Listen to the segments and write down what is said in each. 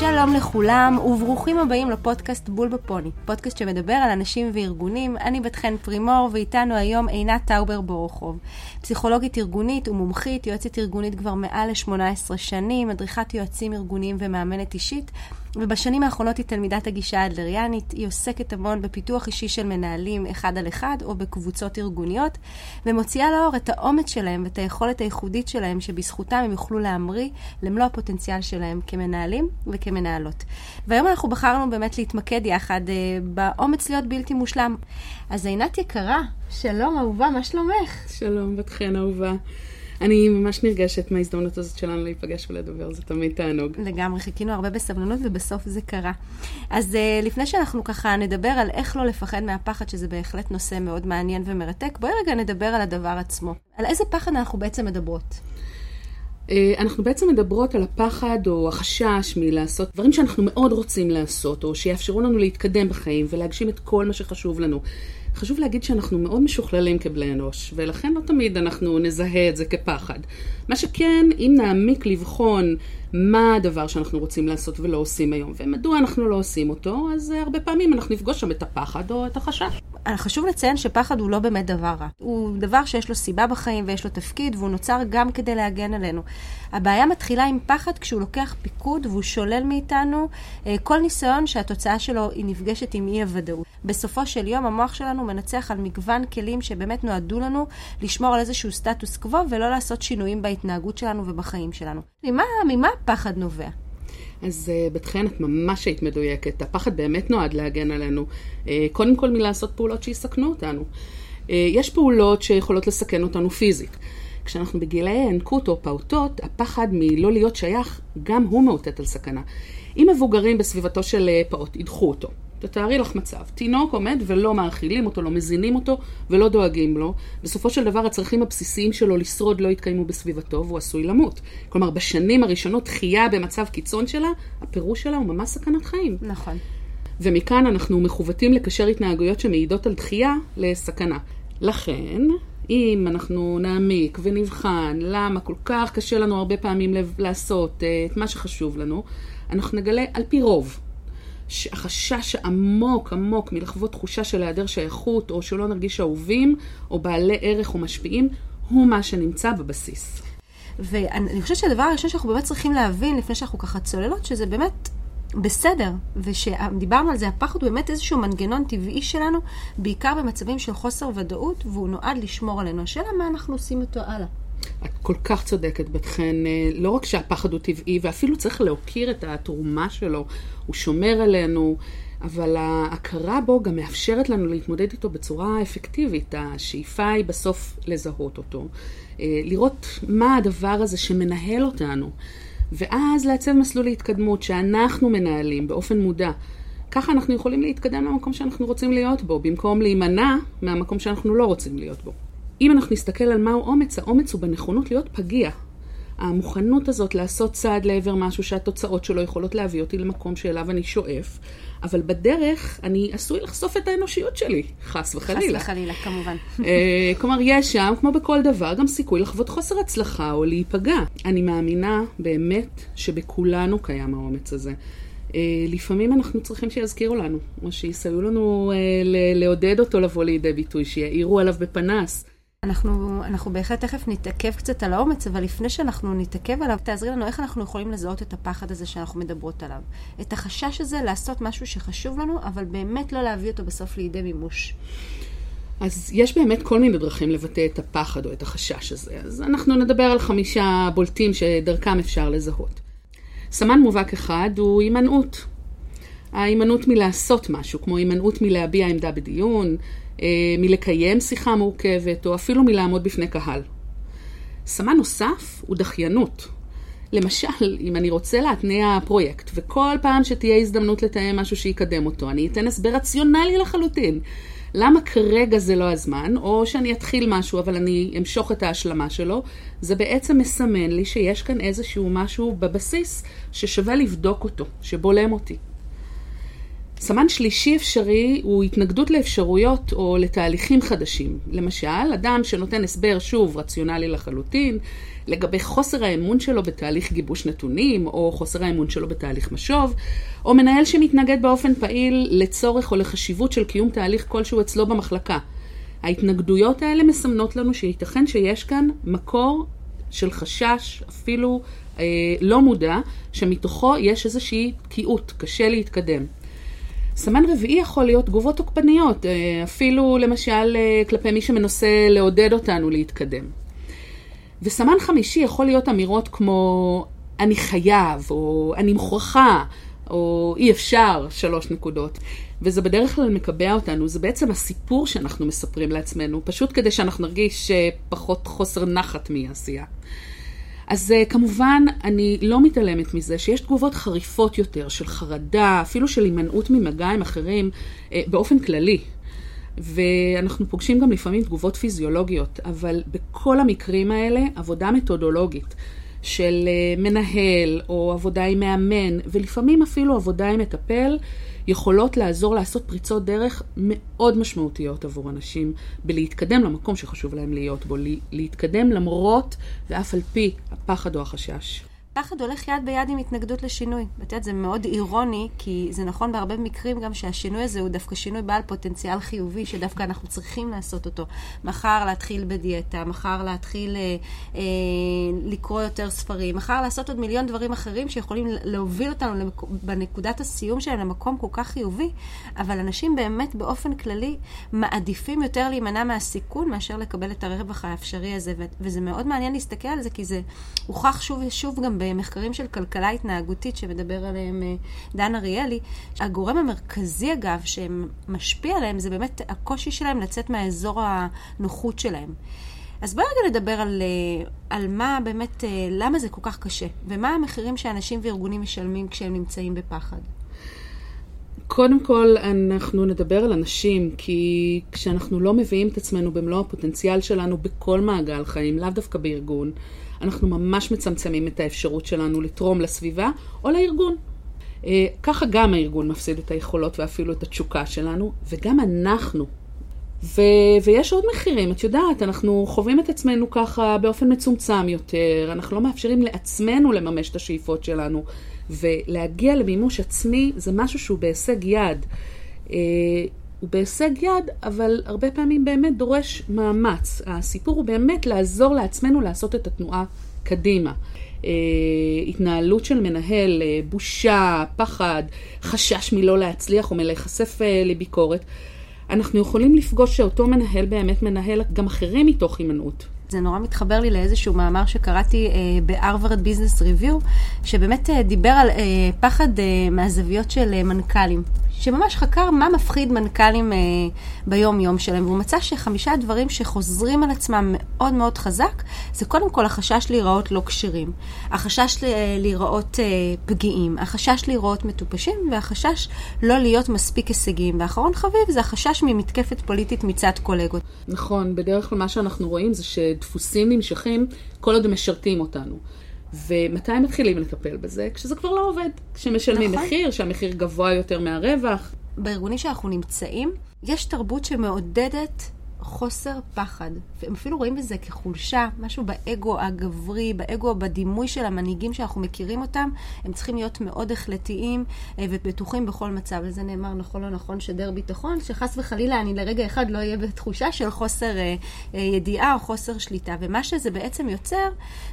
שלום לכולם וברוכים הבאים לפודקאסט בול בפוני, פודקאסט שמדבר על אנשים וארגונים. אני בת חן פרימור ואיתנו היום עינת טאובר בורוכוב, פסיכולוגית ארגונית ומומחית, יועצת ארגונית כבר מעל ל-18 שנים, מדריכת יועצים ארגוניים ומאמנת אישית, ובשנים האחרונות היא תלמידת הגישה האדלריאנית. היא עוסקת המון בפיתוח אישי של מנהלים אחד על אחד או בקבוצות ארגוניות, ומוציאה לאור את האומץ שלהם ואת היכולת הייחודית שלהם, שבזכותם הם יוכלו להמריא למלוא הפוטנציאל שלהם כמנהלים וכמנהלות. והיום אנחנו בחרנו באמת להתמקד יחד אה, באומץ להיות בלתי מושלם. אז עינת יקרה, שלום אהובה, מה שלומך? שלום, בת חן אהובה. אני ממש נרגשת מההזדמנות הזאת שלנו להיפגש ולדבר, זה תמיד תענוג. לגמרי, חיכינו הרבה בסבלנות ובסוף זה קרה. אז uh, לפני שאנחנו ככה נדבר על איך לא לפחד מהפחד, שזה בהחלט נושא מאוד מעניין ומרתק, בואי רגע נדבר על הדבר עצמו. על איזה פחד אנחנו בעצם מדברות? אה, אנחנו בעצם מדברות על הפחד או החשש מלעשות דברים שאנחנו מאוד רוצים לעשות, או שיאפשרו לנו להתקדם בחיים ולהגשים את כל מה שחשוב לנו. חשוב להגיד שאנחנו מאוד משוכללים כבני אנוש, ולכן לא תמיד אנחנו נזהה את זה כפחד. מה שכן, אם נעמיק לבחון מה הדבר שאנחנו רוצים לעשות ולא עושים היום, ומדוע אנחנו לא עושים אותו, אז הרבה פעמים אנחנו נפגוש שם את הפחד או את החשש. חשוב לציין שפחד הוא לא באמת דבר רע. הוא דבר שיש לו סיבה בחיים ויש לו תפקיד, והוא נוצר גם כדי להגן עלינו. הבעיה מתחילה עם פחד כשהוא לוקח פיקוד והוא שולל מאיתנו אה, כל ניסיון שהתוצאה שלו היא נפגשת עם אי הוודאות. בסופו של יום המוח שלנו מנצח על מגוון כלים שבאמת נועדו לנו לשמור על איזשהו סטטוס קוו ולא לעשות שינויים בהתנהגות שלנו ובחיים שלנו. ממה, ממה הפחד נובע? אז uh, בת חן, את ממש היית מדויקת. הפחד באמת נועד להגן עלינו. Uh, קודם כל מלעשות פעולות שיסכנו אותנו. Uh, יש פעולות שיכולות לסכן אותנו פיזית. כשאנחנו בגילאי ינקות או פעוטות, הפחד מלא להיות שייך, גם הוא מאותת על סכנה. אם מבוגרים בסביבתו של פעוט ידחו אותו, תתארי לך מצב, תינוק עומד ולא מאכילים אותו, לא מזינים אותו ולא דואגים לו, בסופו של דבר הצרכים הבסיסיים שלו לשרוד לא יתקיימו בסביבתו והוא עשוי למות. כלומר, בשנים הראשונות דחייה במצב קיצון שלה, הפירוש שלה הוא ממש סכנת חיים. נכון. ומכאן אנחנו מכוותים לקשר התנהגויות שמעידות על דחייה לסכנה. לכן, אם אנחנו נעמיק ונבחן למה כל כך קשה לנו הרבה פעמים לעשות אה, את מה שחשוב לנו, אנחנו נגלה על פי רוב החשש העמוק עמוק מלחוות תחושה של היעדר שייכות, או שלא נרגיש אהובים, או בעלי ערך או משפיעים, הוא מה שנמצא בבסיס. ואני חושבת שהדבר הראשון שאנחנו באמת צריכים להבין, לפני שאנחנו ככה צוללות, שזה באמת בסדר, ושדיברנו על זה, הפחד הוא באמת איזשהו מנגנון טבעי שלנו, בעיקר במצבים של חוסר ודאות, והוא נועד לשמור עלינו. השאלה מה אנחנו עושים איתו הלאה. את כל כך צודקת, בת חן. אה, לא רק שהפחד הוא טבעי, ואפילו צריך להוקיר את התרומה שלו. הוא שומר עלינו, אבל ההכרה בו גם מאפשרת לנו להתמודד איתו בצורה אפקטיבית. השאיפה היא בסוף לזהות אותו. אה, לראות מה הדבר הזה שמנהל אותנו. ואז לעצב מסלול להתקדמות שאנחנו מנהלים באופן מודע. ככה אנחנו יכולים להתקדם למקום שאנחנו רוצים להיות בו, במקום להימנע מהמקום שאנחנו לא רוצים להיות בו. אם אנחנו נסתכל על מהו אומץ, האומץ הוא בנכונות להיות פגיע. המוכנות הזאת לעשות צעד לעבר משהו שהתוצאות שלו יכולות להביא אותי למקום שאליו אני שואף, אבל בדרך אני עשוי לחשוף את האנושיות שלי, חס וחלילה. חס וחלילה, כמובן. אה, כלומר, יש שם, כמו בכל דבר, גם סיכוי לחוות חוסר הצלחה או להיפגע. אני מאמינה באמת שבכולנו קיים האומץ הזה. אה, לפעמים אנחנו צריכים שיזכירו לנו, או שיסייעו לנו אה, לעודד אותו לבוא לידי ביטוי, שיעירו עליו בפנס. אנחנו, אנחנו בהחלט תכף נתעכב קצת על האומץ, אבל לפני שאנחנו נתעכב עליו, תעזרי לנו איך אנחנו יכולים לזהות את הפחד הזה שאנחנו מדברות עליו. את החשש הזה לעשות משהו שחשוב לנו, אבל באמת לא להביא אותו בסוף לידי מימוש. אז יש באמת כל מיני דרכים לבטא את הפחד או את החשש הזה. אז אנחנו נדבר על חמישה בולטים שדרכם אפשר לזהות. סמן מובהק אחד הוא הימנעות. ההימנעות מלעשות משהו, כמו הימנעות מלהביע עמדה בדיון, מלקיים שיחה מורכבת, או אפילו מלעמוד בפני קהל. סמן נוסף הוא דחיינות. למשל, אם אני רוצה להתניע פרויקט, וכל פעם שתהיה הזדמנות לתאם משהו שיקדם אותו, אני אתן הסבר רציונלי לחלוטין. למה כרגע זה לא הזמן, או שאני אתחיל משהו אבל אני אמשוך את ההשלמה שלו, זה בעצם מסמן לי שיש כאן איזשהו משהו בבסיס ששווה לבדוק אותו, שבולם אותי. סמן שלישי אפשרי הוא התנגדות לאפשרויות או לתהליכים חדשים. למשל, אדם שנותן הסבר, שוב, רציונלי לחלוטין, לגבי חוסר האמון שלו בתהליך גיבוש נתונים, או חוסר האמון שלו בתהליך משוב, או מנהל שמתנגד באופן פעיל לצורך או לחשיבות של קיום תהליך כלשהו אצלו במחלקה. ההתנגדויות האלה מסמנות לנו שייתכן שיש כאן מקור של חשש, אפילו אה, לא מודע, שמתוכו יש איזושהי תקיעות, קשה להתקדם. סמן רביעי יכול להיות תגובות תוקפניות, אה, אפילו למשל אה, כלפי מי שמנסה לעודד אותנו להתקדם. וסמן חמישי יכול להיות אמירות כמו אני חייב, או אני מוכרחה, או אי אפשר, שלוש נקודות. וזה בדרך כלל מקבע אותנו, זה בעצם הסיפור שאנחנו מספרים לעצמנו, פשוט כדי שאנחנו נרגיש אה, פחות חוסר נחת מהעשייה. אז אה, כמובן, אני לא מתעלמת מזה שיש תגובות חריפות יותר של חרדה, אפילו של הימנעות ממגע עם אחרים אה, באופן כללי. ואנחנו פוגשים גם לפעמים תגובות פיזיולוגיות, אבל בכל המקרים האלה, עבודה מתודולוגית של מנהל או עבודה עם מאמן, ולפעמים אפילו עבודה עם מטפל, יכולות לעזור לעשות פריצות דרך מאוד משמעותיות עבור אנשים בלהתקדם למקום שחשוב להם להיות בו, להתקדם למרות ואף על פי הפחד או החשש. פחד הולך יד ביד עם התנגדות לשינוי. ואת יודעת, זה מאוד אירוני, כי זה נכון בהרבה מקרים גם שהשינוי הזה הוא דווקא שינוי בעל פוטנציאל חיובי, שדווקא אנחנו צריכים לעשות אותו. מחר להתחיל בדיאטה, מחר להתחיל אה, אה, לקרוא יותר ספרים, מחר לעשות עוד מיליון דברים אחרים שיכולים להוביל אותנו למק... בנקודת הסיום שלהם למקום כל כך חיובי, אבל אנשים באמת באופן כללי מעדיפים יותר להימנע מהסיכון מאשר לקבל את הרווח האפשרי הזה, ו... וזה מאוד מעניין להסתכל על זה, כי זה הוכח שוב ושוב גם במחקרים של כלכלה התנהגותית שמדבר עליהם אה, דן אריאלי, הגורם המרכזי אגב שמשפיע עליהם זה באמת הקושי שלהם לצאת מהאזור הנוחות שלהם. אז בואי רגע נדבר על, אה, על מה באמת, אה, למה זה כל כך קשה, ומה המחירים שאנשים וארגונים משלמים כשהם נמצאים בפחד. קודם כל, אנחנו נדבר על אנשים, כי כשאנחנו לא מביאים את עצמנו במלוא הפוטנציאל שלנו בכל מעגל חיים, לאו דווקא בארגון, אנחנו ממש מצמצמים את האפשרות שלנו לתרום לסביבה או לארגון. אה, ככה גם הארגון מפסיד את היכולות ואפילו את התשוקה שלנו, וגם אנחנו. ו- ויש עוד מחירים, את יודעת, אנחנו חווים את עצמנו ככה באופן מצומצם יותר, אנחנו לא מאפשרים לעצמנו לממש את השאיפות שלנו, ולהגיע למימוש עצמי זה משהו שהוא בהישג יד. הוא בהישג יד, אבל הרבה פעמים באמת דורש מאמץ. הסיפור הוא באמת לעזור לעצמנו לעשות את התנועה קדימה. אה, התנהלות של מנהל, אה, בושה, פחד, חשש מלא להצליח או מלהיחשף אה, לביקורת. אנחנו יכולים לפגוש שאותו מנהל באמת מנהל גם אחרים מתוך הימנעות. זה נורא מתחבר לי לאיזשהו מאמר שקראתי אה, בהרווארד ביזנס ריוויו, שבאמת אה, דיבר על אה, פחד אה, מהזוויות של אה, מנכ"לים. שממש חקר מה מפחיד מנכ"לים אה, ביום-יום שלהם, והוא מצא שחמישה דברים שחוזרים על עצמם מאוד מאוד חזק, זה קודם כל החשש להיראות לא כשרים, החשש להיראות אה, פגיעים, החשש להיראות מטופשים, והחשש לא להיות מספיק הישגיים. ואחרון חביב זה החשש ממתקפת פוליטית מצד קולגות. נכון, בדרך כלל מה שאנחנו רואים זה שדפוסים נמשכים כל עוד הם משרתים אותנו. ומתי מתחילים לטפל בזה? כשזה כבר לא עובד. כשמשלמים נכון. מחיר, שהמחיר גבוה יותר מהרווח. בארגונים שאנחנו נמצאים, יש תרבות שמעודדת חוסר פחד. והם אפילו רואים בזה כחולשה, משהו באגו הגברי, באגו, בדימוי של המנהיגים שאנחנו מכירים אותם. הם צריכים להיות מאוד החלטיים אה, ובטוחים בכל מצב. וזה נאמר נכון או נכון, שדר ביטחון, שחס וחלילה אני לרגע אחד לא אהיה בתחושה של חוסר אה, אה, ידיעה או חוסר שליטה. ומה שזה בעצם יוצר,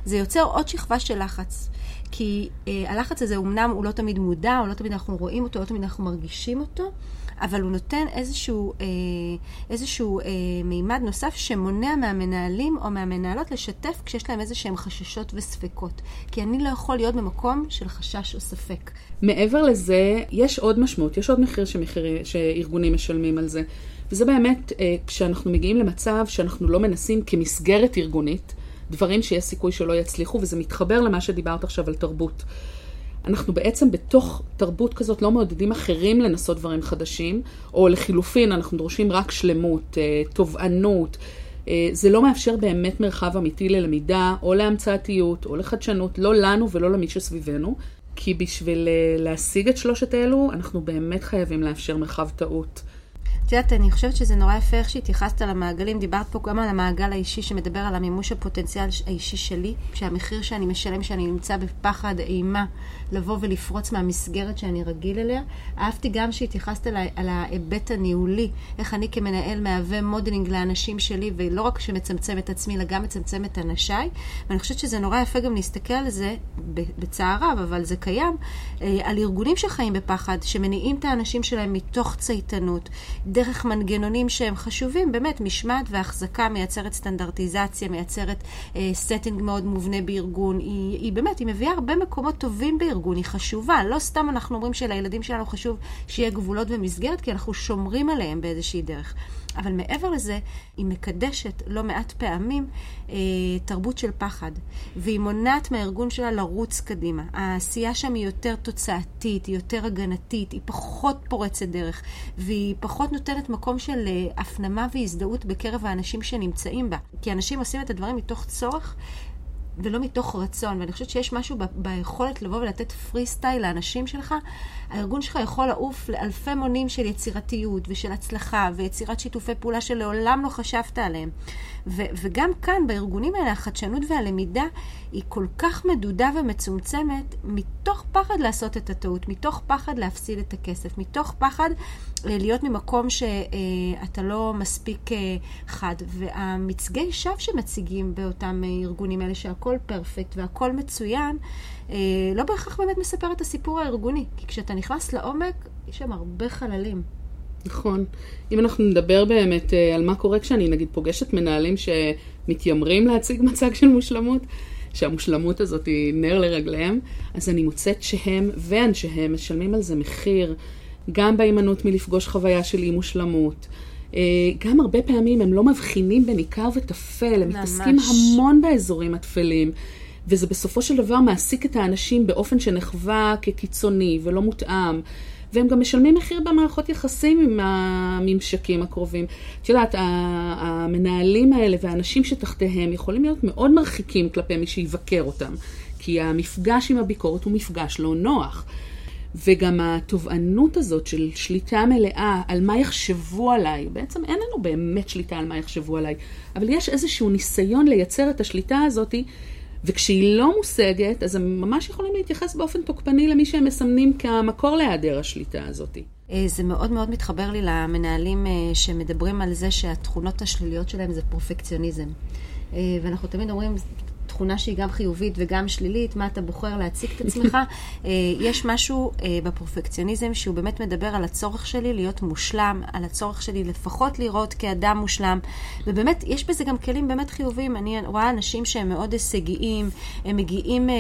זה יוצר עוד שכבה של לחץ. כי הלחץ הזה אמנם הוא לא תמיד מודע, או לא תמיד אנחנו רואים אותו, לא תמיד אנחנו מרגישים אותו, אבל הוא נותן איזשהו, אה, איזשהו אה, מימד נוסף שמונע מהמנהלים או מהמנהלות לשתף כשיש להם איזה שהם חששות וספקות. כי אני לא יכול להיות במקום של חשש או ספק. מעבר לזה, יש עוד משמעות, יש עוד מחיר שמחיר, שארגונים משלמים על זה. וזה באמת אה, כשאנחנו מגיעים למצב שאנחנו לא מנסים כמסגרת ארגונית, דברים שיש סיכוי שלא יצליחו, וזה מתחבר למה שדיברת עכשיו על תרבות. אנחנו בעצם בתוך תרבות כזאת לא מעודדים אחרים לנסות דברים חדשים, או לחילופין, אנחנו דורשים רק שלמות, אה, תובענות. אה, זה לא מאפשר באמת מרחב אמיתי ללמידה, או להמצאתיות, או לחדשנות, לא לנו ולא למי שסביבנו. כי בשביל אה, להשיג את שלושת אלו, אנחנו באמת חייבים לאפשר מרחב טעות. את יודעת, אני חושבת שזה נורא יפה איך שהתייחסת למעגלים. דיברת פה גם על המעגל האישי שמדבר על המימוש הפוטנציאל האישי שלי, שהמחיר שאני משלם, שאני נמצא בפחד, אימה, לבוא ולפרוץ מהמסגרת שאני רגיל אליה. אהבתי גם שהתייחסת על, ההיבט הניהולי, איך אני כמנהל מהווה modeling לאנשים שלי, ולא רק שמצמצם את עצמי, אלא גם מצמצם את אנשיי. ואני חושבת שזה נורא יפה גם להסתכל על זה, בצער רב, אבל זה קיים, אה, על ארגונים שחיים בפחד, שמניעים את האנשים שלהם מתוך צייתנות. דרך מנגנונים שהם חשובים, באמת, משמעת חזקה מייצרת סטנדרטיזציה, מייצרת setting אה, מאוד מובנה בארגון. היא, היא באמת, היא מביאה הרבה מקומות טובים בארגון, היא חשובה. לא סתם אנחנו אומרים שלילדים שלנו חשוב שיהיה גבולות ומסגרת, כי אנחנו שומרים עליהם באיזושהי דרך. אבל מעבר לזה, היא מקדשת לא מעט פעמים אה, תרבות של פחד, והיא מונעת מהארגון שלה לרוץ קדימה. העשייה שם היא יותר תוצאתית, היא יותר הגנתית, היא פחות פורצת דרך, והיא פחות נותנת מקום של אה, הפנמה והזדהות בקרב האנשים שנמצאים בה. כי אנשים עושים את הדברים מתוך צורך ולא מתוך רצון. ואני חושבת שיש משהו ב- ביכולת לבוא ולתת פרי סטייל לאנשים שלך. הארגון שלך יכול לעוף לאלפי מונים של יצירתיות ושל הצלחה ויצירת שיתופי פעולה שלעולם לא חשבת עליהם. ו- וגם כאן, בארגונים האלה, החדשנות והלמידה היא כל כך מדודה ומצומצמת, מתוך פחד לעשות את הטעות, מתוך פחד להפסיד את הכסף, מתוך פחד להיות ממקום שאתה לא מספיק אה, חד. והמצגי שווא שמציגים באותם אה, ארגונים האלה, שהכל פרפקט והכל מצוין, לא בהכרח באמת מספר את הסיפור הארגוני. כי כשאתה נכנס לעומק, יש שם הרבה חללים. נכון. אם אנחנו נדבר באמת על מה קורה כשאני נגיד פוגשת מנהלים שמתיימרים להציג מצג של מושלמות, שהמושלמות הזאת היא נר לרגליהם, אז אני מוצאת שהם ואנשיהם משלמים על זה מחיר, גם בהימנעות מלפגוש חוויה של אי מושלמות. אה, גם הרבה פעמים הם לא מבחינים בין עיקר וטפל, הם ממש. מתעסקים המון באזורים הטפלים. וזה בסופו של דבר מעסיק את האנשים באופן שנחווה כקיצוני ולא מותאם. והם גם משלמים מחיר במערכות יחסים עם הממשקים הקרובים. את יודעת, המנהלים האלה והאנשים שתחתיהם יכולים להיות מאוד מרחיקים כלפי מי שיבקר אותם, כי המפגש עם הביקורת הוא מפגש לא נוח. וגם התובענות הזאת של שליטה מלאה על מה יחשבו עליי, בעצם אין לנו באמת שליטה על מה יחשבו עליי, אבל יש איזשהו ניסיון לייצר את השליטה הזאתי וכשהיא לא מושגת, אז הם ממש יכולים להתייחס באופן תוקפני למי שהם מסמנים כמקור להיעדר השליטה הזאת. אה, זה מאוד מאוד מתחבר לי למנהלים אה, שמדברים על זה שהתכונות השליליות שלהם זה פרופקציוניזם. אה, ואנחנו תמיד אומרים, תכונה שהיא גם חיובית וגם שלילית, מה אתה בוחר להציג את עצמך. אה, יש משהו אה, בפרפקציוניזם שהוא באמת מדבר על הצורך שלי להיות מושלם, על הצורך שלי לפחות לראות כאדם מושלם, ובאמת, יש בזה גם כלים באמת חיוביים. אני רואה אנשים שהם מאוד הישגיים, הם מגיעים אה,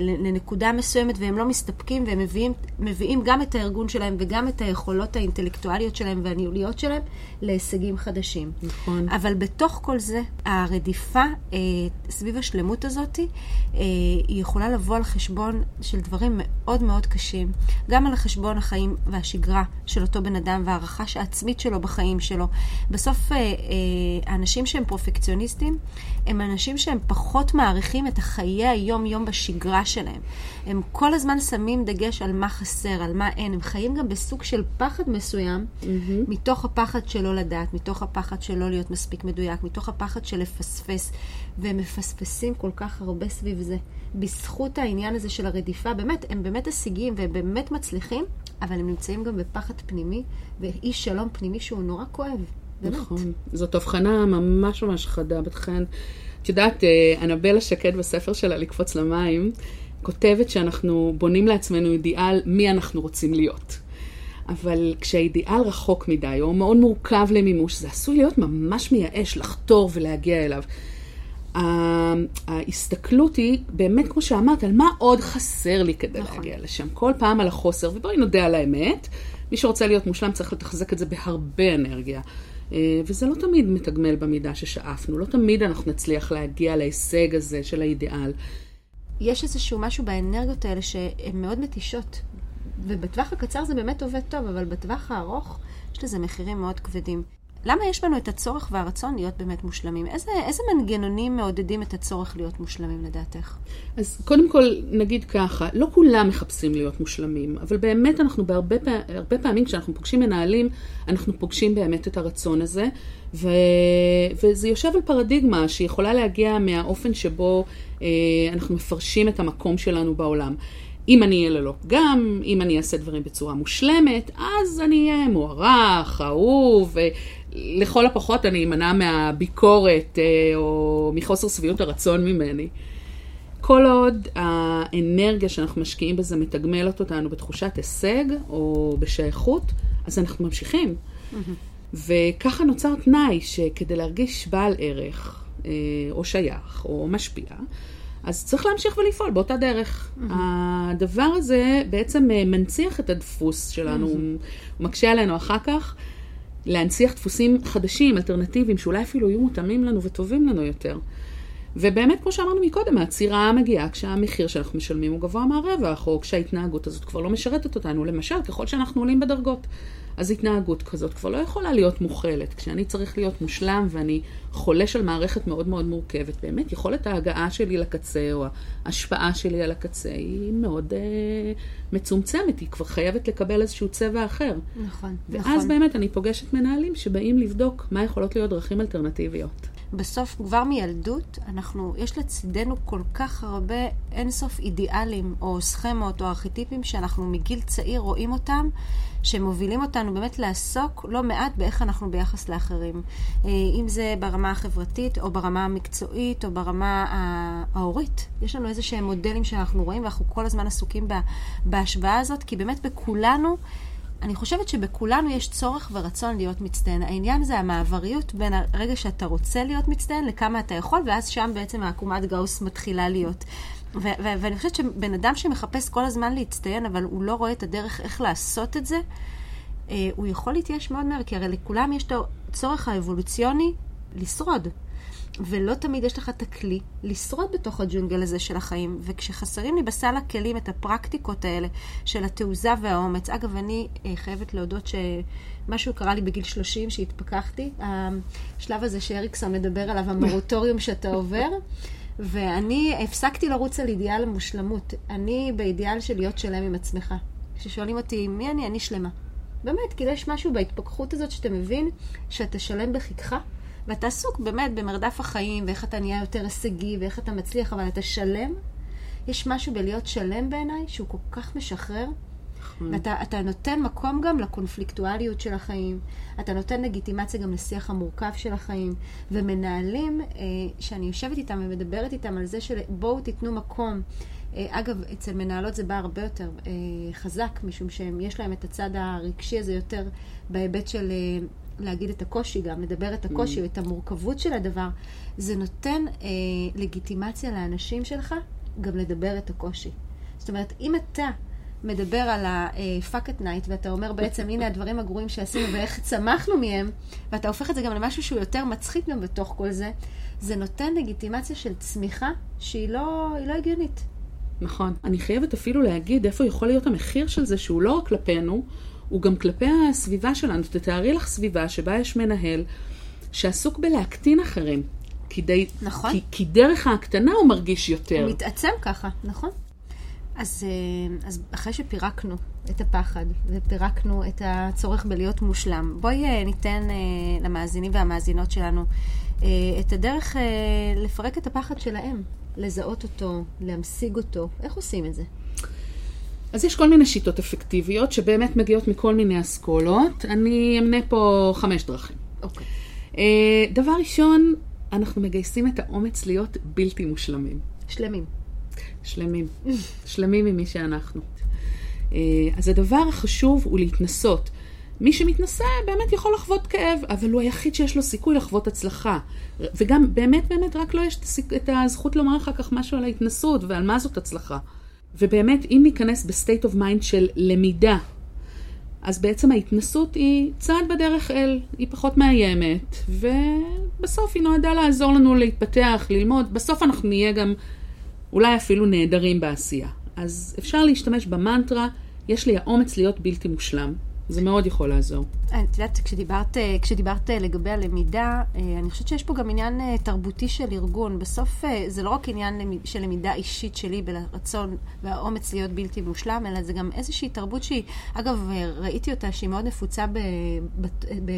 לנקודה מסוימת והם לא מסתפקים, והם מביאים, מביאים גם את הארגון שלהם וגם את היכולות האינטלקטואליות שלהם והניהוליות שלהם להישגים חדשים. נכון. אבל בתוך כל זה, הרדיפה סביב השלמות הזאת, אה, היא יכולה לבוא על חשבון של דברים מאוד מאוד קשים, גם על חשבון החיים והשגרה של אותו בן אדם והערכה העצמית שלו בחיים שלו. בסוף, אה, אה, האנשים שהם פרופקציוניסטים, הם אנשים שהם פחות מעריכים את החיי היום-יום בשגרה שלהם. הם כל הזמן שמים דגש על מה חסר, על מה אין. הם חיים גם בסוג של פחד מסוים, mm-hmm. מתוך הפחד שלא לדעת, מתוך הפחד שלא להיות מספיק מדויק, מתוך הפחד של לפספס. והם מפספסים כל כך הרבה סביב זה. בזכות העניין הזה של הרדיפה, באמת, הם באמת הישגים והם באמת מצליחים, אבל הם נמצאים גם בפחד פנימי ואי שלום פנימי שהוא נורא כואב. באמת. נכון. זאת הבחנה ממש ממש חדה, בתכן. את יודעת, אה, אנבלה שקד בספר שלה, לקפוץ למים, כותבת שאנחנו בונים לעצמנו אידיאל מי אנחנו רוצים להיות. אבל כשהאידיאל רחוק מדי, או מאוד מורכב למימוש, זה עשוי להיות ממש מייאש לחתור ולהגיע אליו. ההסתכלות היא באמת, כמו שאמרת, על מה עוד חסר לי כדי נכון. להגיע לשם. כל פעם על החוסר, ובואי נודה על האמת, מי שרוצה להיות מושלם צריך לתחזק את זה בהרבה אנרגיה. אה, וזה לא תמיד מתגמל במידה ששאפנו, לא תמיד אנחנו נצליח להגיע להישג הזה של האידיאל. יש איזשהו משהו באנרגיות האלה שהן מאוד מתישות, ובטווח הקצר זה באמת עובד טוב, אבל בטווח הארוך יש לזה מחירים מאוד כבדים. למה יש בנו את הצורך והרצון להיות באמת מושלמים? איזה, איזה מנגנונים מעודדים את הצורך להיות מושלמים לדעתך? אז קודם כל נגיד ככה, לא כולם מחפשים להיות מושלמים, אבל באמת אנחנו בהרבה פעמים, כשאנחנו פוגשים מנהלים, אנחנו פוגשים באמת את הרצון הזה, ו, וזה יושב על פרדיגמה שיכולה להגיע מהאופן שבו אה, אנחנו מפרשים את המקום שלנו בעולם. אם אני אהיה ללא פגם, אם אני אעשה דברים בצורה מושלמת, אז אני אהיה מוערך, אהוב, לכל הפחות אני אמנע מהביקורת אה, או מחוסר שביעות הרצון ממני. כל עוד האנרגיה שאנחנו משקיעים בזה מתגמלת אותנו בתחושת הישג או בשייכות, אז אנחנו ממשיכים. וככה נוצר תנאי שכדי להרגיש בעל ערך, אה, או שייך, או משפיע, אז צריך להמשיך ולפעול באותה דרך. Mm-hmm. הדבר הזה בעצם אה, מנציח את הדפוס שלנו, mm-hmm. הוא מקשה עלינו אחר כך להנציח דפוסים חדשים, אלטרנטיביים, שאולי אפילו יהיו מותאמים לנו וטובים לנו יותר. ובאמת, כמו שאמרנו מקודם, העצירה מגיעה כשהמחיר שאנחנו משלמים הוא גבוה מהרווח, או כשההתנהגות הזאת כבר לא משרתת אותנו. למשל, ככל שאנחנו עולים בדרגות. אז התנהגות כזאת כבר לא יכולה להיות מוכלת. כשאני צריך להיות מושלם ואני חולש על מערכת מאוד מאוד מורכבת, באמת יכולת ההגעה שלי לקצה או ההשפעה שלי על הקצה היא מאוד אה, מצומצמת, היא כבר חייבת לקבל איזשהו צבע אחר. נכון, ואז נכון. באמת אני פוגשת מנהלים שבאים לבדוק מה יכולות להיות דרכים אלטרנטיביות. בסוף, כבר מילדות, אנחנו, יש לצידנו כל כך הרבה אינסוף אידיאלים, או סכמות, או ארכיטיפים, שאנחנו מגיל צעיר רואים אותם, שמובילים אותנו באמת לעסוק לא מעט באיך אנחנו ביחס לאחרים. אה, אם זה ברמה החברתית, או ברמה המקצועית, או ברמה ההורית. יש לנו איזה שהם מודלים שאנחנו רואים, ואנחנו כל הזמן עסוקים בהשוואה הזאת, כי באמת בכולנו... אני חושבת שבכולנו יש צורך ורצון להיות מצטיין. העניין זה המעבריות בין הרגע שאתה רוצה להיות מצטיין לכמה אתה יכול, ואז שם בעצם העקומת גאוס מתחילה להיות. ו- ו- ואני חושבת שבן אדם שמחפש כל הזמן להצטיין, אבל הוא לא רואה את הדרך איך לעשות את זה, אה, הוא יכול להתייאש מאוד מהר, כי הרי לכולם יש את הצורך האבולוציוני לשרוד. ולא תמיד יש לך את הכלי לשרוד בתוך הג'ונגל הזה של החיים. וכשחסרים לי בסל הכלים את הפרקטיקות האלה של התעוזה והאומץ, אגב, אני אה, חייבת להודות שמשהו קרה לי בגיל 30 שהתפכחתי, השלב הזה שאריקסון מדבר עליו, המורוטוריום שאתה עובר. ואני הפסקתי לרוץ על אידיאל המושלמות. אני באידיאל של להיות שלם עם עצמך. כששואלים אותי מי אני, אני שלמה. באמת, כי יש משהו בהתפכחות הזאת שאתה מבין שאתה שלם בחיכך, ואתה עסוק באמת במרדף החיים, ואיך אתה נהיה יותר הישגי, ואיך אתה מצליח, אבל אתה שלם. יש משהו בלהיות שלם בעיניי שהוא כל כך משחרר. נכון. ואתה נותן מקום גם לקונפליקטואליות של החיים, אתה נותן לגיטימציה גם לשיח המורכב של החיים, ומנהלים, אה, שאני יושבת איתם ומדברת איתם על זה שבואו תיתנו מקום. אה, אגב, אצל מנהלות זה בא הרבה יותר אה, חזק, משום שיש להם את הצד הרגשי הזה יותר בהיבט של אה, להגיד את הקושי גם, לדבר את הקושי mm. או את המורכבות של הדבר, זה נותן אה, לגיטימציה לאנשים שלך גם לדבר את הקושי. זאת אומרת, אם אתה מדבר על ה-fuck at night, ואתה אומר בעצם, הנה הדברים הגרועים שעשינו ואיך צמחנו מהם, ואתה הופך את זה גם למשהו שהוא יותר מצחיק גם בתוך כל זה, זה נותן לגיטימציה של צמיחה שהיא לא, לא הגיונית. נכון. אני חייבת אפילו להגיד איפה יכול להיות המחיר של זה, שהוא לא רק כלפינו, הוא גם כלפי הסביבה שלנו. תתארי לך סביבה שבה יש מנהל שעסוק בלהקטין אחרים. כדי, נכון. כי, כי דרך ההקטנה הוא מרגיש יותר. הוא מתעצם ככה, נכון. אז, אה, אז אחרי שפירקנו את הפחד ופירקנו את הצורך בלהיות מושלם, בואי אה, ניתן אה, למאזינים והמאזינות שלנו את הדרך לפרק את הפחד שלהם, לזהות אותו, להמשיג אותו. איך עושים את זה? אז יש כל מיני שיטות אפקטיביות שבאמת מגיעות מכל מיני אסכולות. אני אמנה פה חמש דרכים. אוקיי. Okay. דבר ראשון, אנחנו מגייסים את האומץ להיות בלתי מושלמים. שלמים. שלמים. שלמים עם מי שאנחנו. אה, אז הדבר החשוב הוא להתנסות. מי שמתנסה באמת יכול לחוות כאב, אבל הוא היחיד שיש לו סיכוי לחוות הצלחה. וגם באמת באמת רק לו לא יש את הזכות לומר אחר כך משהו על ההתנסות ועל מה זאת הצלחה. ובאמת, אם ניכנס ב state of mind של למידה, אז בעצם ההתנסות היא צעד בדרך אל, היא פחות מאיימת, ובסוף היא נועדה לעזור לנו להתפתח, ללמוד, בסוף אנחנו נהיה גם אולי אפילו נהדרים בעשייה. אז אפשר להשתמש במנטרה, יש לי האומץ להיות בלתי מושלם. זה מאוד יכול לעזור. את יודעת, כשדיברת, כשדיברת לגבי הלמידה, אני חושבת שיש פה גם עניין תרבותי של ארגון. בסוף זה לא רק עניין של למידה אישית שלי ברצון והאומץ להיות בלתי מושלם, אלא זה גם איזושהי תרבות שהיא, אגב, ראיתי אותה שהיא מאוד נפוצה ב, ב, ב,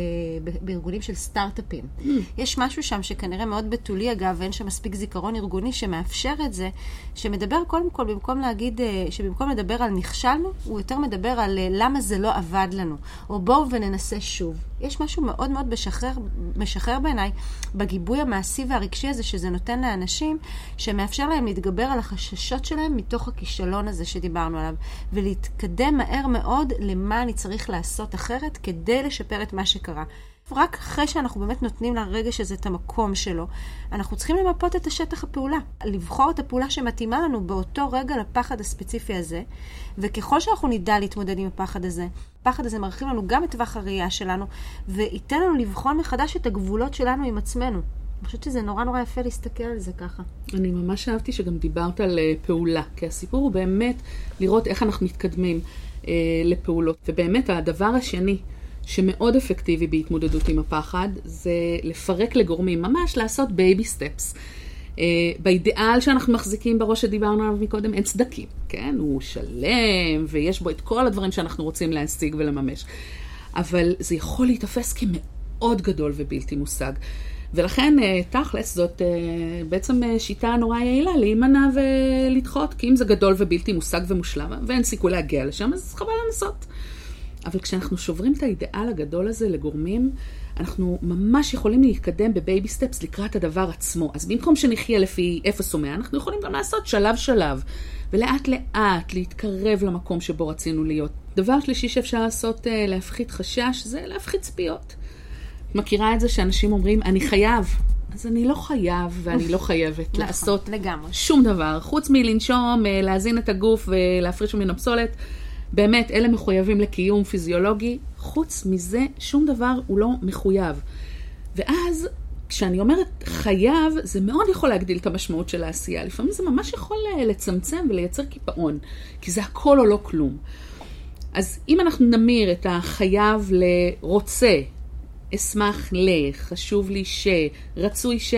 ב, בארגונים של סטארט-אפים. Mm. יש משהו שם שכנראה מאוד בתולי, אגב, ואין שם מספיק זיכרון ארגוני שמאפשר את זה, שמדבר קודם כל, במקום להגיד, שבמקום לדבר על נכשלנו, הוא יותר מדבר על למה זה לא עבד לנו, או בואו וננסה שוב. יש משהו מאוד מאוד משחרר, משחרר בעיניי בגיבוי המעשי והרגשי הזה שזה נותן לאנשים, שמאפשר להם להתגבר על החששות שלהם מתוך הכישלון הזה שדיברנו עליו, ולהתקדם מהר מאוד למה אני צריך לעשות אחרת כדי לשפר את מה שקרה. רק אחרי שאנחנו באמת נותנים לרגש הזה את המקום שלו, אנחנו צריכים למפות את השטח הפעולה, לבחור את הפעולה שמתאימה לנו באותו רגע לפחד הספציפי הזה, וככל שאנחנו נדע להתמודד עם הפחד הזה, הפחד הזה מרחיב לנו גם את טווח הראייה שלנו, וייתן לנו לבחון מחדש את הגבולות שלנו עם עצמנו. אני חושבת שזה נורא נורא יפה להסתכל על זה ככה. אני ממש אהבתי שגם דיברת על uh, פעולה, כי הסיפור הוא באמת לראות איך אנחנו מתקדמים uh, לפעולות. ובאמת הדבר השני, שמאוד אפקטיבי בהתמודדות עם הפחד, זה לפרק לגורמים, ממש לעשות baby steps. אה, באידיאל שאנחנו מחזיקים בראש שדיברנו עליו מקודם, אין סדקים, כן? הוא שלם, ויש בו את כל הדברים שאנחנו רוצים להשיג ולממש. אבל זה יכול להיתפס כמאוד גדול ובלתי מושג. ולכן, אה, תכלס, זאת אה, בעצם אה, שיטה נורא יעילה להימנע ולדחות, כי אם זה גדול ובלתי מושג ומושלם, ואין סיכוי להגיע לשם, אז חבל לנסות. אבל כשאנחנו שוברים את האידאל הגדול הזה לגורמים, אנחנו ממש יכולים להתקדם בבייבי סטפס לקראת הדבר עצמו. אז במקום שנחיה לפי אפס או מאה, אנחנו יכולים גם לעשות שלב שלב, ולאט לאט להתקרב למקום שבו רצינו להיות. דבר שלישי שאפשר לעשות אה, להפחית חשש, זה להפחית ציפיות. את מכירה את זה שאנשים אומרים, אני חייב. אז אני לא חייב ואני לא חייבת נכון, לעשות לגמרי. שום דבר, חוץ מלנשום, אה, להזין את הגוף ולהפריש ממנו פסולת. באמת, אלה מחויבים לקיום פיזיולוגי, חוץ מזה שום דבר הוא לא מחויב. ואז, כשאני אומרת חייב, זה מאוד יכול להגדיל את המשמעות של העשייה. לפעמים זה ממש יכול אה, לצמצם ולייצר קיפאון, כי זה הכל או לא כלום. אז אם אנחנו נמיר את החייב לרוצה, אשמח ל, חשוב לי ש, רצוי ש,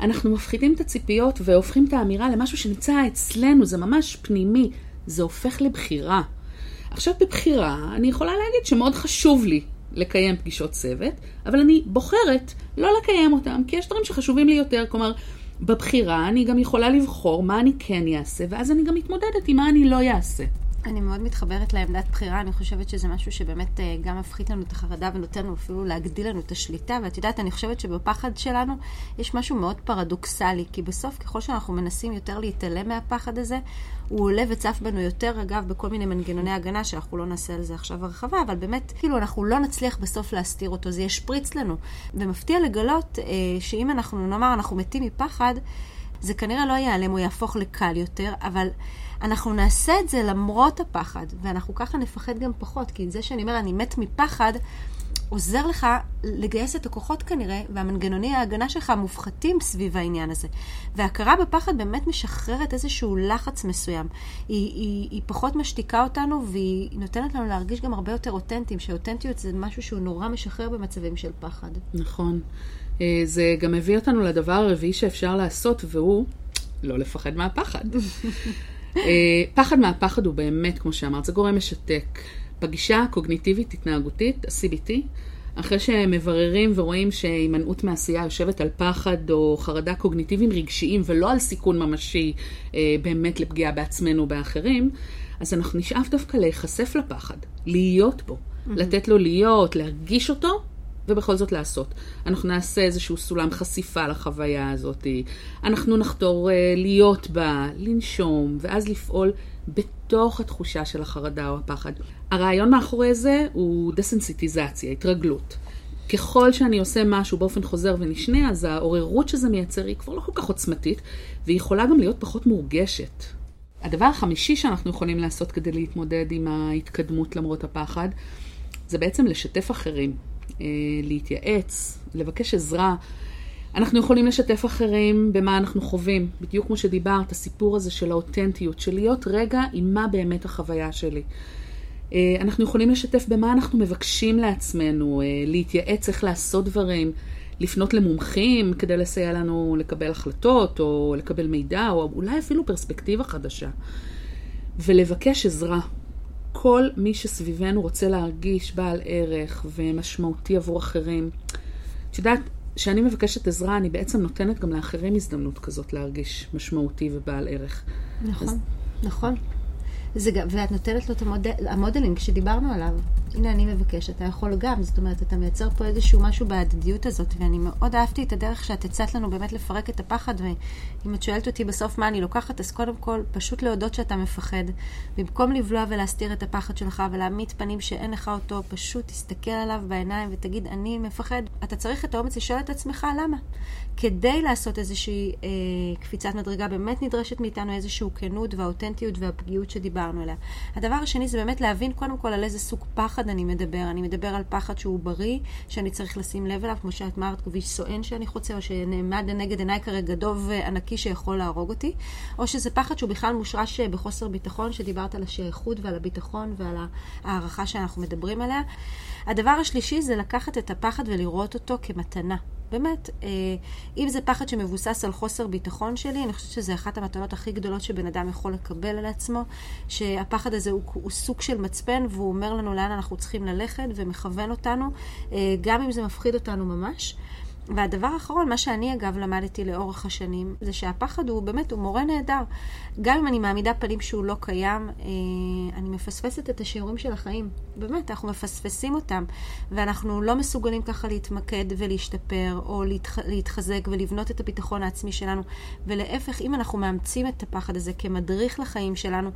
אנחנו מפחידים את הציפיות והופכים את האמירה למשהו שנמצא אצלנו, זה ממש פנימי, זה הופך לבחירה. עכשיו בבחירה, אני יכולה להגיד שמאוד חשוב לי לקיים פגישות צוות, אבל אני בוחרת לא לקיים אותם, כי יש דברים שחשובים לי יותר. כלומר, בבחירה אני גם יכולה לבחור מה אני כן אעשה, ואז אני גם מתמודדת עם מה אני לא אעשה. אני מאוד מתחברת לעמדת בחירה, אני חושבת שזה משהו שבאמת אה, גם מפחית לנו את החרדה ונותן לנו אפילו להגדיל לנו את השליטה, ואת יודעת, אני חושבת שבפחד שלנו יש משהו מאוד פרדוקסלי, כי בסוף ככל שאנחנו מנסים יותר להתעלם מהפחד הזה, הוא עולה וצף בנו יותר, אגב, בכל מיני מנגנוני הגנה, שאנחנו לא נעשה על זה עכשיו הרחבה, אבל באמת, כאילו, אנחנו לא נצליח בסוף להסתיר אותו, זה ישפריץ לנו. ומפתיע לגלות אה, שאם אנחנו נאמר, אנחנו מתים מפחד, זה כנראה לא ייעלם, הוא יהפוך לקל יותר, אבל אנחנו נעשה את זה למרות הפחד, ואנחנו ככה נפחד גם פחות, כי זה שאני אומר, אני מת מפחד, עוזר לך לגייס את הכוחות כנראה, והמנגנוני ההגנה שלך מופחתים סביב העניין הזה. והכרה בפחד באמת משחררת איזשהו לחץ מסוים. היא, היא, היא פחות משתיקה אותנו, והיא נותנת לנו להרגיש גם הרבה יותר אותנטיים, שאותנטיות זה משהו שהוא נורא משחרר במצבים של פחד. נכון. אה, זה גם מביא אותנו לדבר הרביעי שאפשר לעשות, והוא לא לפחד מהפחד. אה, פחד מהפחד הוא באמת, כמו שאמרת, זה גורם משתק. בגישה הקוגניטיבית-התנהגותית, ה-CBT, אחרי שמבררים ורואים שהימנעות מעשייה יושבת על פחד או חרדה קוגניטיביים רגשיים ולא על סיכון ממשי אה, באמת לפגיעה בעצמנו ובאחרים, אז אנחנו נשאף דווקא להיחשף לפחד, להיות בו, mm-hmm. לתת לו להיות, להרגיש אותו ובכל זאת לעשות. אנחנו נעשה איזשהו סולם חשיפה לחוויה הזאת, אנחנו נחתור uh, להיות בה, לנשום, ואז לפעול בתוך התחושה של החרדה או הפחד. הרעיון מאחורי זה הוא דסנסיטיזציה, התרגלות. ככל שאני עושה משהו באופן חוזר ונשנה, אז העוררות שזה מייצר היא כבר לא כל כך עוצמתית, והיא יכולה גם להיות פחות מורגשת. הדבר החמישי שאנחנו יכולים לעשות כדי להתמודד עם ההתקדמות למרות הפחד, זה בעצם לשתף אחרים. אה, להתייעץ, לבקש עזרה. אנחנו יכולים לשתף אחרים במה אנחנו חווים, בדיוק כמו שדיברת, הסיפור הזה של האותנטיות, של להיות רגע עם מה באמת החוויה שלי. אה, אנחנו יכולים לשתף במה אנחנו מבקשים לעצמנו, אה, להתייעץ איך לעשות דברים, לפנות למומחים כדי לסייע לנו לקבל החלטות, או לקבל מידע, או אולי אפילו פרספקטיבה חדשה. ולבקש עזרה. כל מי שסביבנו רוצה להרגיש בעל ערך ומשמעותי עבור אחרים. את יודעת, כשאני מבקשת עזרה, אני בעצם נותנת גם לאחרים הזדמנות כזאת להרגיש משמעותי ובעל ערך. נכון, אז... נכון. זה גם, ואת נותנת לו את המודל, המודלים שדיברנו עליו. הנה אני מבקש, אתה יכול גם, זאת אומרת, אתה מייצר פה איזשהו משהו בהדדיות הזאת, ואני מאוד אהבתי את הדרך שאת הצעת לנו באמת לפרק את הפחד, ואם את שואלת אותי בסוף מה אני לוקחת, אז קודם כל, פשוט להודות שאתה מפחד. במקום לבלוע ולהסתיר את הפחד שלך ולהעמיד פנים שאין לך אותו, פשוט תסתכל עליו בעיניים ותגיד, אני מפחד. אתה צריך את האומץ לשאול את עצמך למה. כדי לעשות איזושהי אה, קפיצת מדרגה, באמת נדרשת מאיתנו איזושהי כנות והאותנטיות והפגיעות שדיברנו עליה. הדבר השני זה באמת להבין קודם כל על איזה סוג פחד אני מדבר. אני מדבר על פחד שהוא בריא, שאני צריך לשים לב אליו, כמו שאת אמרת, כביש סואן שאני חוצה, או שנעמד לנגד עיניי כרגע דוב ענקי שיכול להרוג אותי, או שזה פחד שהוא בכלל מושרש בחוסר ביטחון, שדיברת על השייכות ועל הביטחון ועל הערכה שאנחנו מדברים עליה. הדבר השלישי זה לקחת את הפחד ולראות אותו כמתנה. באמת, אה, אם זה פחד שמבוסס על חוסר ביטחון שלי, אני חושבת שזו אחת המתנות הכי גדולות שבן אדם יכול לקבל על עצמו, שהפחד הזה הוא, הוא סוג של מצפן והוא אומר לנו לאן אנחנו צריכים ללכת ומכוון אותנו, אה, גם אם זה מפחיד אותנו ממש. והדבר האחרון, מה שאני אגב למדתי לאורך השנים, זה שהפחד הוא באמת, הוא מורה נהדר. גם אם אני מעמידה פנים שהוא לא קיים, אה, אני מפספסת את השיעורים של החיים. באמת, אנחנו מפספסים אותם. ואנחנו לא מסוגלים ככה להתמקד ולהשתפר, או להתח, להתחזק ולבנות את הביטחון העצמי שלנו. ולהפך, אם אנחנו מאמצים את הפחד הזה כמדריך לחיים שלנו,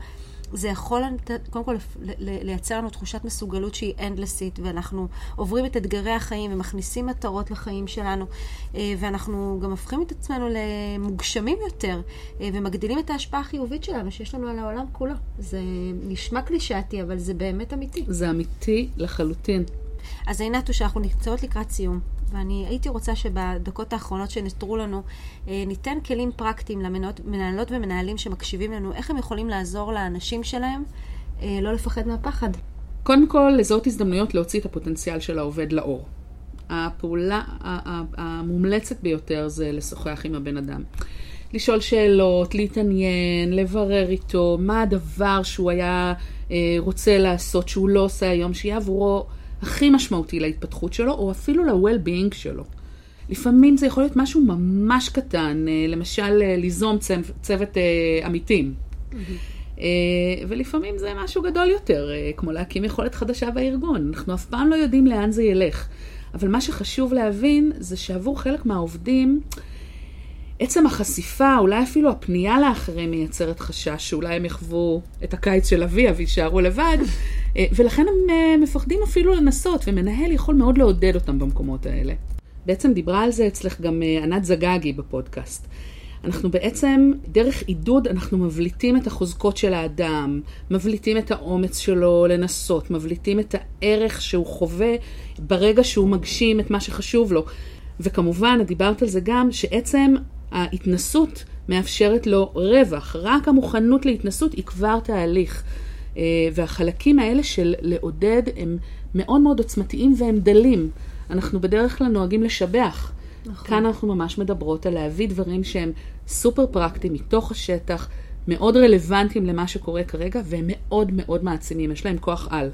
זה יכול קודם כל לייצר לנו תחושת מסוגלות שהיא אנדלסית, ואנחנו עוברים את אתגרי החיים ומכניסים מטרות לחיים שלנו, אה, ואנחנו גם הופכים את עצמנו למוגשמים יותר, אה, ומגדילים את ההשפעה החיובית שלנו שיש לנו על העולם כולו. זה נשמע קלישאתי, אבל זה באמת אמיתי. זה אמיתי לחלוטין. אז עינת שאנחנו נמצאות לקראת סיום. ואני הייתי רוצה שבדקות האחרונות שנותרו לנו, אה, ניתן כלים פרקטיים למנהלות ומנהלים שמקשיבים לנו, איך הם יכולים לעזור לאנשים שלהם אה, לא לפחד מהפחד. קודם כל, לזהות הזדמנויות להוציא את הפוטנציאל של העובד לאור. הפעולה המומלצת ביותר זה לשוחח עם הבן אדם. לשאול שאלות, להתעניין, לברר איתו מה הדבר שהוא היה אה, רוצה לעשות, שהוא לא עושה היום, שיהיה עבורו הכי משמעותי להתפתחות שלו, או אפילו ל-well-being שלו. לפעמים זה יכול להיות משהו ממש קטן, אה, למשל אה, ליזום צוות אה, עמיתים. ולפעמים זה משהו גדול יותר, כמו להקים יכולת חדשה בארגון. אנחנו אף פעם לא יודעים לאן זה ילך. אבל מה שחשוב להבין זה שעבור חלק מהעובדים, עצם החשיפה, אולי אפילו הפנייה לאחרים מייצרת חשש שאולי הם יחוו את הקיץ של אביה ויישארו לבד, אה, ולכן הם אה, מפחדים אפילו לנסות, ומנהל יכול מאוד לעודד אותם במקומות האלה. בעצם דיברה על זה אצלך גם אה, ענת זגגי בפודקאסט. אנחנו בעצם, דרך עידוד, אנחנו מבליטים את החוזקות של האדם, מבליטים את האומץ שלו לנסות, מבליטים את הערך שהוא חווה ברגע שהוא מגשים את מה שחשוב לו. וכמובן, את דיברת על זה גם, שעצם ההתנסות מאפשרת לו רווח. רק המוכנות להתנסות היא כבר תהליך. אה, והחלקים האלה של לעודד הם מאוד מאוד עוצמתיים והם דלים. אנחנו בדרך כלל נוהגים לשבח. נכון. כאן אנחנו ממש מדברות על להביא דברים שהם סופר פרקטיים מתוך השטח, מאוד רלוונטיים למה שקורה כרגע, והם מאוד מאוד מעצימים, יש להם כוח על.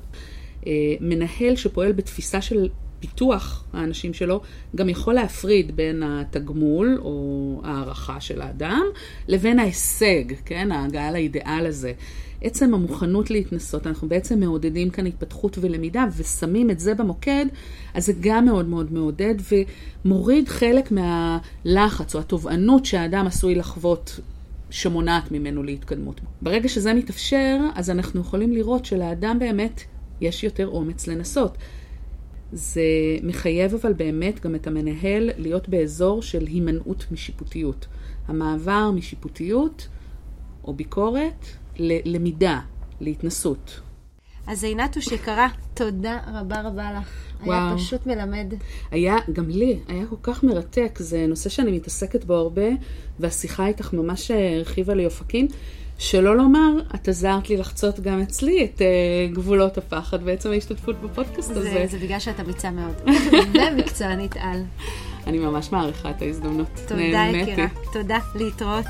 אה, מנהל שפועל בתפיסה של פיתוח האנשים שלו, גם יכול להפריד בין התגמול או הערכה של האדם לבין ההישג, כן, ההגעה לאידיאל הזה. עצם המוכנות להתנסות, אנחנו בעצם מעודדים כאן התפתחות ולמידה ושמים את זה במוקד, אז זה גם מאוד מאוד מעודד ומוריד חלק מהלחץ או התובענות שהאדם עשוי לחוות שמונעת ממנו להתקדמות. ברגע שזה מתאפשר, אז אנחנו יכולים לראות שלאדם באמת יש יותר אומץ לנסות. זה מחייב אבל באמת גם את המנהל להיות באזור של הימנעות משיפוטיות. המעבר משיפוטיות או ביקורת ללמידה, להתנסות. אז עינתו שקרה, תודה רבה רבה לך. וואו. היה פשוט מלמד. היה, גם לי, היה כל כך מרתק. זה נושא שאני מתעסקת בו הרבה, והשיחה איתך ממש הרחיבה לי אופקים. שלא לומר, את עזרת לי לחצות גם אצלי את uh, גבולות הפחד בעצם ההשתתפות בפודקאסט זה, הזה. זה בגלל שאת אמיצה מאוד. ומקצוענית על. אני ממש מעריכה את ההזדמנות. תודה. יקירה. תודה, להתראות.